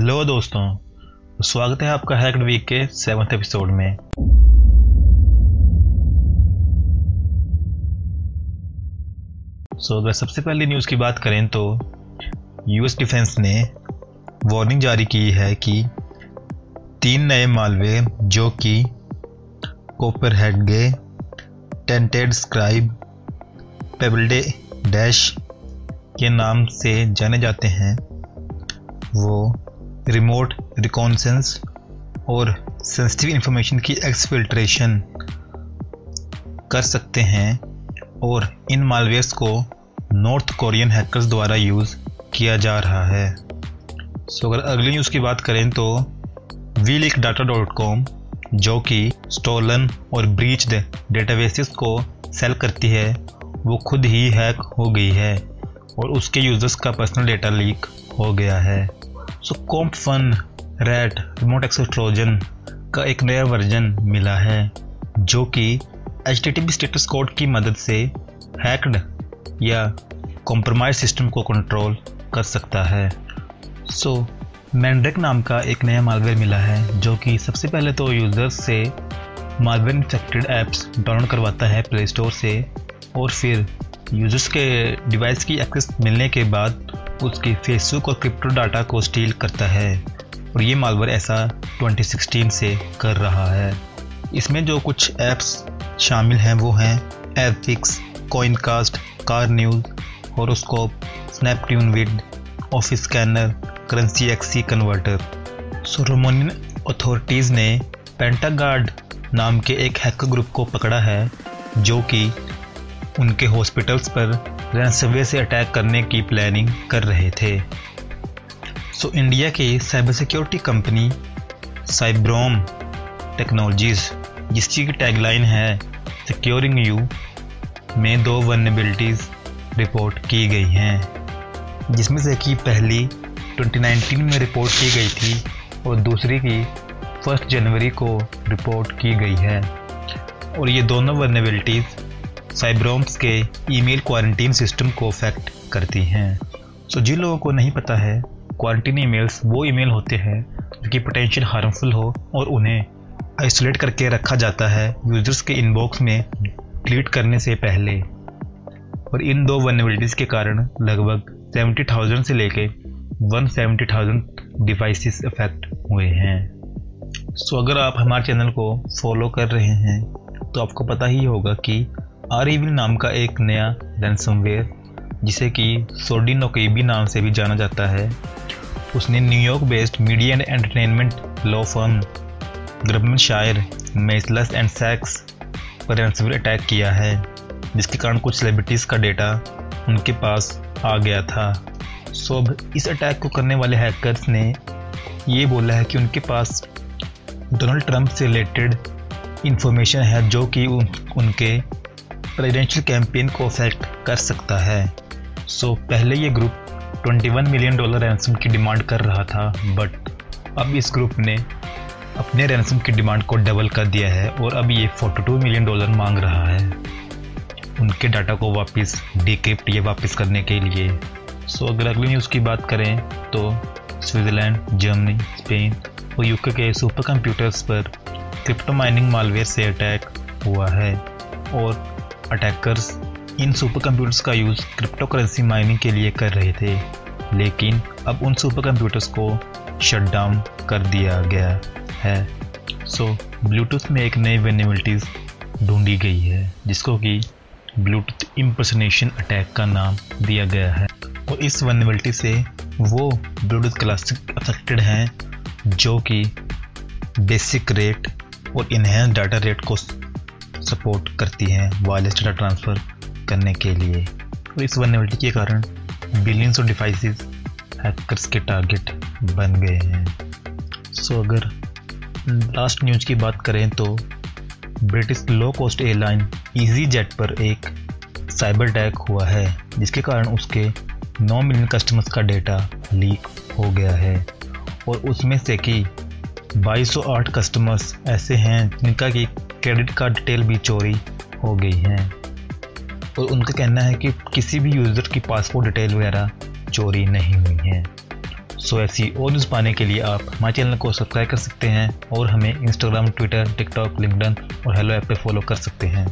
Hello दोस्तों स्वागत है आपका हैक्ड वीक के सेवन्थ एपिसोड में। सो so, अगर सबसे पहले न्यूज़ की बात करें तो यूएस डिफेंस ने वार्निंग जारी की है कि तीन नए मालवे जो कि Copperhedge Tainted Scribe Pebble Dash के नाम से जाने जाते हैं वो रिमोट रिकॉन्सेंस और सेंसिटिव इंफॉर्मेशन की एक्सफिल्ट्रेशन कर सकते हैं और इन मालवेयर्स को नॉर्थ कोरियन हैकर्स द्वारा यूज़ किया जा रहा है। सो अगर अगली न्यूज़ की बात करें तो we leak data dot com जो कि स्टोलन और ब्रीच्ड डेटाबेसिस को सेल करती है, वो खुद ही हैक हो गई है और उसके यूज़र्स का पर्सनल डेटा लीक हो गया है। So comp fun RAT remote access trojan का एक नया वर्जन मिला है जो कि एच स्टेटस कोड की मदद से हैक्ड या कॉम्प्रोमाइज सिस्टम को कंट्रोल कर सकता है। सो so, मैंड्रिक नाम का एक नया मालवेयर मिला है जो कि सबसे पहले तो यूज़र्स से मालवेयर इन्फेक्टेड ऐप्स डाउनलोड करवाता है प्ले स्टोर से और फिर यूज़र्स के डिवाइस की एक्सेस मिलने के बाद उसकी फेसबुक और क्रिप्टो डाटा को स्टील करता है और ये मालवर ऐसा 2016 से कर रहा है। इसमें जो कुछ ऐप्स शामिल हैं वो हैं epics coincast car news horoscope snaptune vid office scanner currency XE converter सोरोमोनियन authorities ने पेंटागार्ड नाम के एक हैकर ग्रुप को पकड़ा है जो कि उनके हॉस्पिटल्स पर रैंसमवेयर से अटैक करने की प्लानिंग कर रहे थे। सो so, इंडिया की cyber security company Cyberoam technologies जिसकी टैगलाइन है सिक्योरिंग यू में दो वनबिलिटीज़ रिपोर्ट की गई हैं। जिसमें से कि पहली 2019 में रिपोर्ट की गई थी और दूसरी की फ़र्स्ट जनवरी को रिपोर्ट की गई है। और ये दोनों वनबिलिटीज़ साइब्रोम्स के ईमेल क्वारंटीन सिस्टम को अफेक्ट करती हैं। सो so, जिन लोगों को नहीं पता है क्वारंटीन ईमेल्स वो ईमेल होते हैं जो कि पोटेंशियल हार्मफुल हो और उन्हें आइसोलेट करके रखा जाता है यूज़र्स के इनबॉक्स में डिलीट करने से पहले। और इन दो वनबिलिटीज़ के कारण लगभग सेवेंटी थाउज़ेंड से लेके थाउज़ेंड डिवाइसेस अफेक्ट हुए हैं। सो so, अगर आप हमारे चैनल को फॉलो कर रहे हैं तो आपको पता ही होगा कि आरिविल नाम का एक नया रैनसमवेयर जिसे कि सोडी नोकेबी नाम से भी जाना जाता है। उसने New York based media and entertainment law firm Grubman Shire Meiselas and सैक्स पर रैंसमवेयर अटैक किया है जिसके कारण कुछ सेलिब्रिटीज़ का डेटा उनके पास आ गया था। सो अब इस अटैक को करने वाले हैकर्स ने ये बोला है कि उनके पास डोनाल्ड ट्रंप से रिलेटेड इन्फॉर्मेशन है जो कि उन, उनके प्रेसिडेंशियल कैंपेन को अफेक्ट कर सकता है। सो so, पहले ये ग्रुप 21 मिलियन डॉलर रैंसम की डिमांड कर रहा था बट अब इस ग्रुप ने अपने रैंसम की डिमांड को डबल कर दिया है और अब ये 42 मिलियन डॉलर मांग रहा है। उनके डाटा को वापस डिक्रिप्ट या वापस करने के लिए। सो so, अगर अगली न्यूज़ की बात करें तो स्विट्ज़रलैंड जर्मनी स्पेन और यूके के सुपर कंप्यूटर्स पर क्रिप्टो माइनिंग मालवेयर से अटैक हुआ है और अटैकर्स इन सुपर कंप्यूटर्स का यूज़ क्रिप्टो करेंसी माइनिंग के लिए कर रहे थे, लेकिन अब उन सुपर कंप्यूटर्स को शट डाउन कर दिया गया है। सो ब्लूटूथ में एक नई वेनेबिलिटीज़ ढूंढी गई है, जिसको कि ब्लूटूथ इम्पर्सनेशन अटैक का नाम दिया गया है। और इस वेनेबिलिटी से वो ब्लूटूथ क्लासिक अफेक्टेड हैं, जो कि बेसिक रेट और इन्हेंस डाटा रेट को सपोर्ट करती हैं वायरलेस डाटा ट्रांसफ़र करने के लिए। और इस वनबिलिटी के कारण बिलियंस ऑफ़ डिवाइसेस हैकर्स के टारगेट बन गए हैं। सो अगर लास्ट न्यूज़ की बात करें तो British low cost airline easyJet पर एक साइबर अटैक हुआ है, जिसके कारण उसके 9 मिलियन कस्टमर्स का डेटा लीक हो गया है। और उसमें से कि 2208 कस्टमर्स ऐसे हैं जिनका कि क्रेडिट कार्ड डिटेल भी चोरी हो गई हैं। और उनका कहना है कि किसी भी यूज़र की पासपोर्ट डिटेल वगैरह चोरी नहीं हुई हैं। सो ऐसी और न्यूज़ पाने के लिए आप हमारे चैनल को सब्सक्राइब कर सकते हैं और हमें इंस्टाग्राम ट्विटर टिकटॉक लिंकडन और हेलो ऐप पर फॉलो कर सकते हैं।